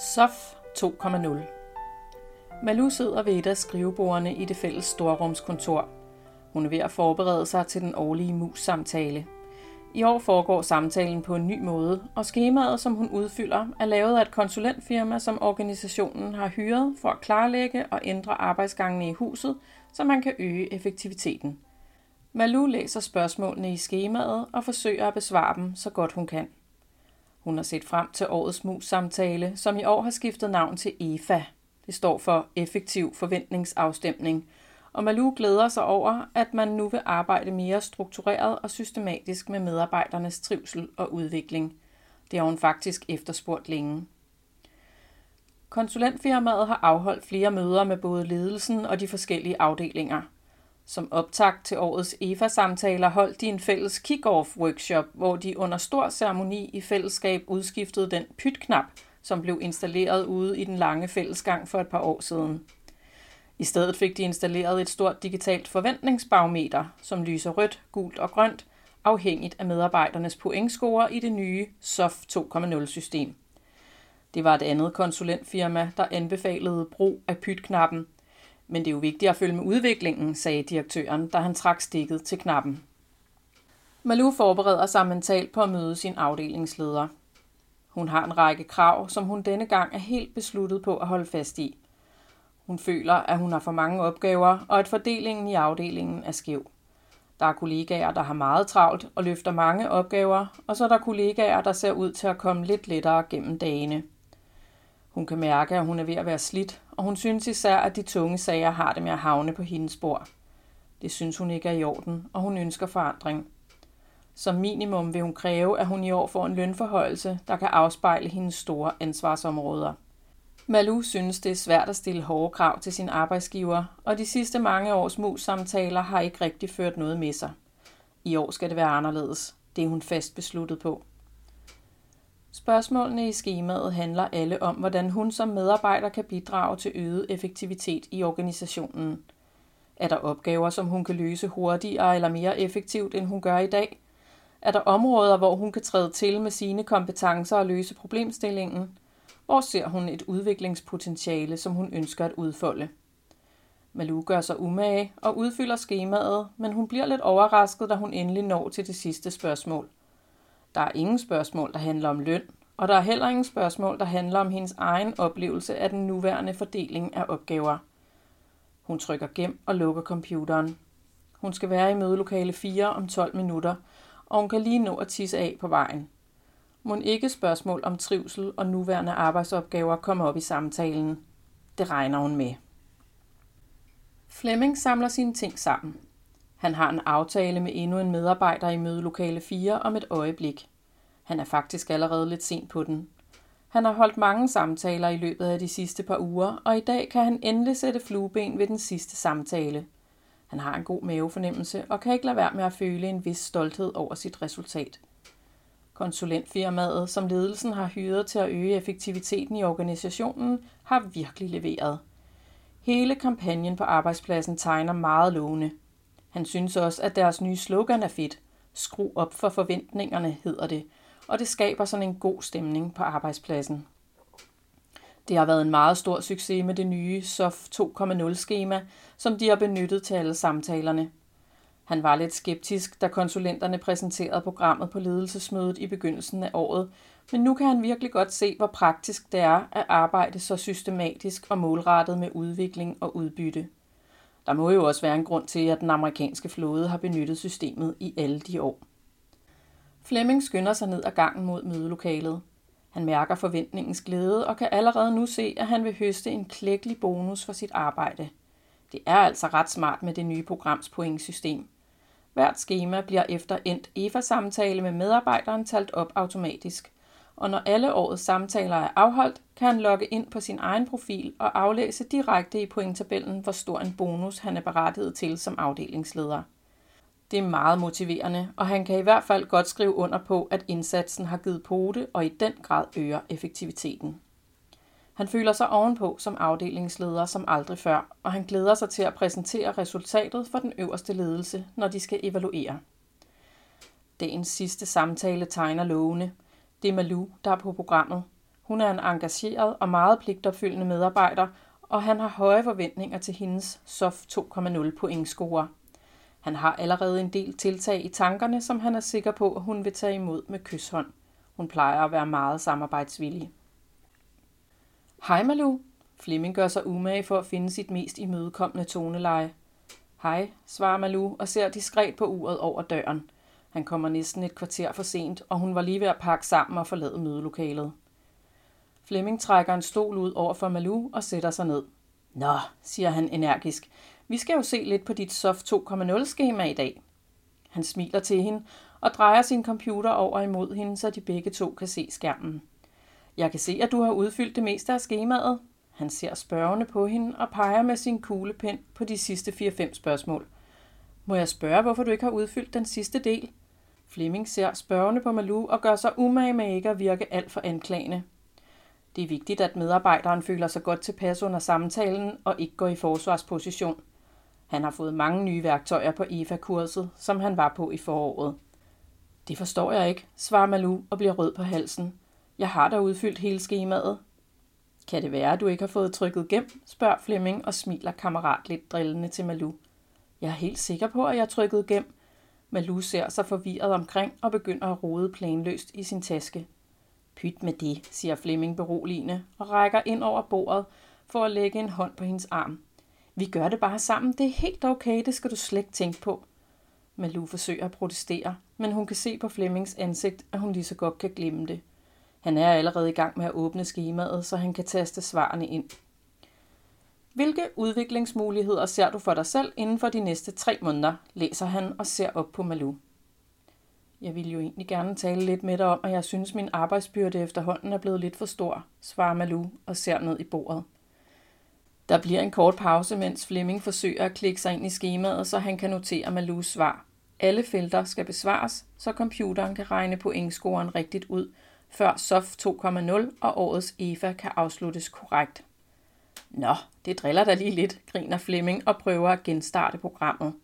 SOF 2.0 Malu sidder ved et af skrivebordene i det fælles storrumskontor. Hun er ved at forberede sig til den årlige mus-samtale. I år foregår samtalen på en ny måde, og skemaet, som hun udfylder, er lavet af et konsulentfirma, som organisationen har hyret for at klarlægge og ændre arbejdsgangene i huset, så man kan øge effektiviteten. Malu læser spørgsmålene i skemaet og forsøger at besvare dem så godt hun kan. Hun har set frem til årets mus-samtale, som i år har skiftet navn til EFA. Det står for Effektiv Forventningsafstemning, og Malu glæder sig over, at man nu vil arbejde mere struktureret og systematisk med medarbejdernes trivsel og udvikling. Det har hun faktisk efterspurgt længe. Konsulentfirmaet har afholdt flere møder med både ledelsen og de forskellige afdelinger – som optakt til årets EFA-samtaler holdt de en fælles kick-off-workshop, hvor de under stor ceremoni i fællesskab udskiftede den pytknap, som blev installeret ude i den lange fællesgang for et par år siden. I stedet fik de installeret et stort digitalt forventningsbarometer, som lyser rødt, gult og grønt, afhængigt af medarbejdernes pointscore i det nye SOF 2.0-system. Det var et andet konsulentfirma, der anbefalede brug af pytknappen, men det er jo vigtigt at følge med udviklingen, sagde direktøren, da han trak stikket til knappen. Malu forbereder sig mentalt på at møde sin afdelingsleder. Hun har en række krav, som hun denne gang er helt besluttet på at holde fast i. Hun føler, at hun har for mange opgaver, og at fordelingen i afdelingen er skæv. Der er kollegaer, der har meget travlt og løfter mange opgaver, og så er der kollegaer, der ser ud til at komme lidt lettere gennem dagene. Hun kan mærke, at hun er ved at være slidt, og hun synes især, at de tunge sager har det med at havne på hendes bord. Det synes hun ikke er i orden, og hun ønsker forandring. Som minimum vil hun kræve, at hun i år får en lønforhøjelse, der kan afspejle hendes store ansvarsområder. Malu synes, det er svært at stille hårde krav til sin arbejdsgiver, og de sidste mange års mus-samtaler har ikke rigtig ført noget med sig. I år skal det være anderledes. Det er hun fast besluttet på. Spørgsmålene i skemaet handler alle om, hvordan hun som medarbejder kan bidrage til øget effektivitet i organisationen. Er der opgaver, som hun kan løse hurtigere eller mere effektivt, end hun gør i dag? Er der områder, hvor hun kan træde til med sine kompetencer og løse problemstillingen? Hvor ser hun et udviklingspotentiale, som hun ønsker at udfolde? Malu gør sig umage og udfylder skemaet, men hun bliver lidt overrasket, da hun endelig når til det sidste spørgsmål – der er ingen spørgsmål, der handler om løn, og der er heller ingen spørgsmål, der handler om hendes egen oplevelse af den nuværende fordeling af opgaver. Hun trykker gem og lukker computeren. Hun skal være i mødelokale 4 om 12 minutter, og hun kan lige nå at tisse af på vejen. Må ikke spørgsmål om trivsel og nuværende arbejdsopgaver kommer op i samtalen. Det regner hun med. Flemming samler sine ting sammen. Han har en aftale med endnu en medarbejder i mødelokale 4 om et øjeblik. Han er faktisk allerede lidt sent på den. Han har holdt mange samtaler i løbet af de sidste par uger, og i dag kan han endelig sætte flueben ved den sidste samtale. Han har en god mavefornemmelse og kan ikke lade være med at føle en vis stolthed over sit resultat. Konsulentfirmaet, som ledelsen har hyret til at øge effektiviteten i organisationen, har virkelig leveret. Hele kampagnen på arbejdspladsen tegner meget lovende – han synes også, at deres nye slogan er fedt. Skru op for forventningerne, hedder det, og det skaber sådan en god stemning på arbejdspladsen. Det har været en meget stor succes med det nye SOF 2.0-skema, som de har benyttet til alle samtalerne. Han var lidt skeptisk, da konsulenterne præsenterede programmet på ledelsesmødet i begyndelsen af året, men nu kan han virkelig godt se, hvor praktisk det er at arbejde så systematisk og målrettet med udvikling og udbytte. Der må jo også være en grund til, at den amerikanske flåde har benyttet systemet i alle de år. Flemming skynder sig ned ad gangen mod mødelokalet. Han mærker forventningens glæde og kan allerede nu se, at han vil høste en klækkelig bonus for sit arbejde. Det er altså ret smart med det nye programs pointsystem. Hvert skema bliver efter endt EFA-samtale med medarbejderen talt op automatisk – og når alle årets samtaler er afholdt, kan han logge ind på sin egen profil og aflæse direkte i pointtabellen, hvor stor en bonus han er berettiget til som afdelingsleder. Det er meget motiverende, og han kan i hvert fald godt skrive under på, at indsatsen har givet pote og i den grad øger effektiviteten. Han føler sig ovenpå som afdelingsleder som aldrig før, og han glæder sig til at præsentere resultatet for den øverste ledelse, når de skal evaluere. Dagens sidste samtale tegner lovende – det er Malou, der er på programmet. Hun er en engageret og meget pligtopfyldende medarbejder, og han har høje forventninger til hendes SOF 2.0 pointscore. Han har allerede en del tiltag i tankerne, som han er sikker på, at hun vil tage imod med kysshånd. Hun plejer at være meget samarbejdsvillig. Hej Malu. Flemming gør sig umage for at finde sit mest imødekommende toneleje. Hej, svarer Malu og ser diskret på uret over døren. Han kommer næsten et kvarter for sent, og hun var lige ved at pakke sammen og forlade mødelokalet. Flemming trækker en stol ud over for Malu og sætter sig ned. Nå, siger han energisk. Vi skal jo se lidt på dit Soft 2.0-skema i dag. Han smiler til hende og drejer sin computer over imod hende, så de begge to kan se skærmen. Jeg kan se, at du har udfyldt det meste af skemaet. Han ser spørgende på hende og peger med sin kuglepen på de sidste 4-5 spørgsmål. Må jeg spørge, hvorfor du ikke har udfyldt den sidste del? Flemming ser spørgende på Malu og gør sig umage med ikke at virke alt for anklagende. Det er vigtigt, at medarbejderen føler sig godt tilpas under samtalen og ikke går i forsvarsposition. Han har fået mange nye værktøjer på EFA-kurset, som han var på i foråret. Det forstår jeg ikke, svarer Malu og bliver rød på halsen. Jeg har da udfyldt hele skemaet. Kan det være, at du ikke har fået trykket gem, spørger Flemming og smiler kammerat lidt drillende til Malu. Jeg er helt sikker på, at jeg har trykket gem. Malu ser sig forvirret omkring og begynder at rode planløst i sin taske. Pyt med det, siger Flemming beroligende og rækker ind over bordet for at lægge en hånd på hendes arm. Vi gør det bare sammen. Det er helt okay, det skal du slet ikke tænke på. Malou forsøger at protestere, men hun kan se på Flemmings ansigt, at hun lige så godt kan glemme det. Han er allerede i gang med at åbne skemaet, så han kan taste svarene ind. Hvilke udviklingsmuligheder ser du for dig selv inden for de næste tre måneder, læser han og ser op på Malou. Jeg ville jo egentlig gerne tale lidt med dig om, at jeg synes, min arbejdsbyrde efterhånden er blevet lidt for stor, svarer Malu og ser ned i bordet. Der bliver en kort pause, mens Flemming forsøger at klikke sig ind i skemaet, så han kan notere Malus svar. Alle felter skal besvares, så computeren kan regne pointscoren rigtigt ud, før SOF 2.0 og årets EFA kan afsluttes korrekt. Nå, det driller da lige lidt, griner Flemming og prøver at genstarte programmet.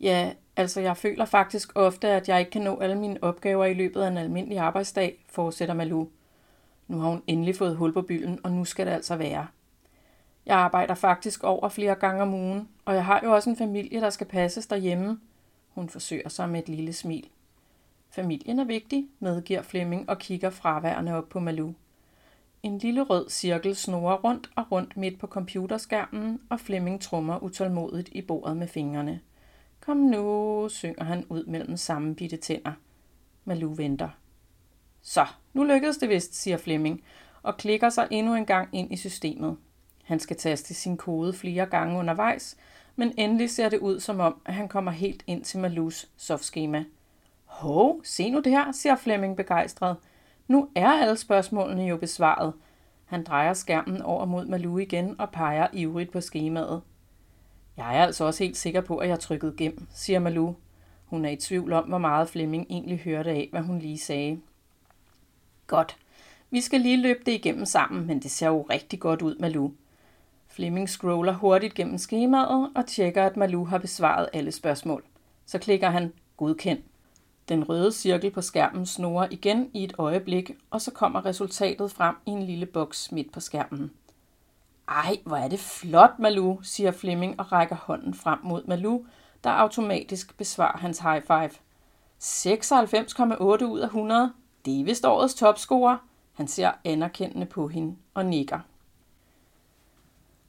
Ja, altså jeg føler faktisk ofte, at jeg ikke kan nå alle mine opgaver i løbet af en almindelig arbejdsdag, fortsætter Malou. Nu har hun endelig fået hul på bylden, og nu skal det altså være. Jeg arbejder faktisk over flere gange om ugen, og jeg har jo også en familie, der skal passes derhjemme. Hun forsøger sig med et lille smil. Familien er vigtig, medgiver Flemming og kigger fraværende op på Malou. En lille rød cirkel snorer rundt og rundt midt på computerskærmen, og Flemming trummer utålmodigt i bordet med fingrene. Kom nu, synger han ud mellem sammenbitte tænder. Malou venter. Så, nu lykkedes det vist, siger Flemming, og klikker sig endnu en gang ind i systemet. Han skal taste sin kode flere gange undervejs, men endelig ser det ud som om, at han kommer helt ind til Malus softskema. Hov, se nu det her, siger Flemming begejstret. Nu er alle spørgsmålene jo besvaret. Han drejer skærmen over mod Malu igen og peger ivrigt på skemaet. Jeg er altså også helt sikker på, at jeg trykkede gem, siger Malu. Hun er i tvivl om, hvor meget Flemming egentlig hørte af, hvad hun lige sagde. Godt. Vi skal lige løbe det igennem sammen, men det ser jo rigtig godt ud, Malu. Flemming scroller hurtigt gennem skemaet og tjekker, at Malu har besvaret alle spørgsmål. Så klikker han Godkend. Den røde cirkel på skærmen snorer igen i et øjeblik, og så kommer resultatet frem i en lille boks midt på skærmen. Ej, hvor er det flot, Malu, siger Flemming og rækker hånden frem mod Malu, der automatisk besvarer hans high five. 96,8 ud af 100. Det er vist årets topscorer. Han ser anerkendende på hende og nikker.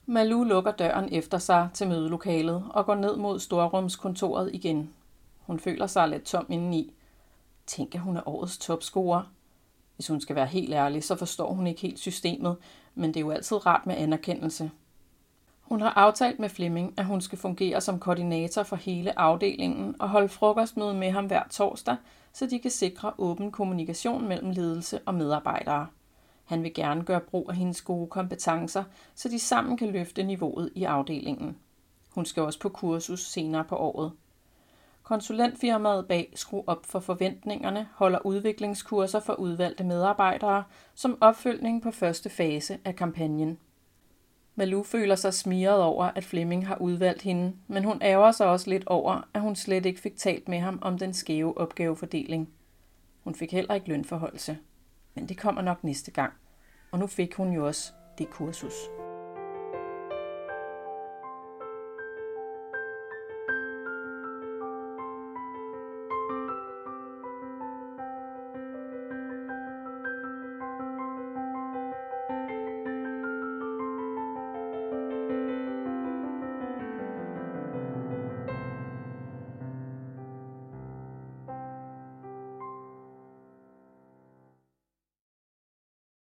Malu lukker døren efter sig til mødelokalet og går ned mod storrumskontoret igen. Hun føler sig lidt tom indeni. Tænk, at hun er årets topscorer. Hvis hun skal være helt ærlig, så forstår hun ikke helt systemet, men det er jo altid rart med anerkendelse. Hun har aftalt med Flemming, at hun skal fungere som koordinator for hele afdelingen og holde frokostmøde med ham hver torsdag, så de kan sikre åben kommunikation mellem ledelse og medarbejdere. Han vil gerne gøre brug af hendes gode kompetencer, så de sammen kan løfte niveauet i afdelingen. Hun skal også på kursus senere på året. Konsulentfirmaet bag Skru op for forventningerne holder udviklingskurser for udvalgte medarbejdere som opfølgning på første fase af kampagnen. Malou føler sig smiret over, at Flemming har udvalgt hende, men hun ærger sig også lidt over, at hun slet ikke fik talt med ham om den skæve opgavefordeling. Hun fik heller ikke lønforholdelse. Men det kommer nok næste gang. og nu fik hun jo også det kursus.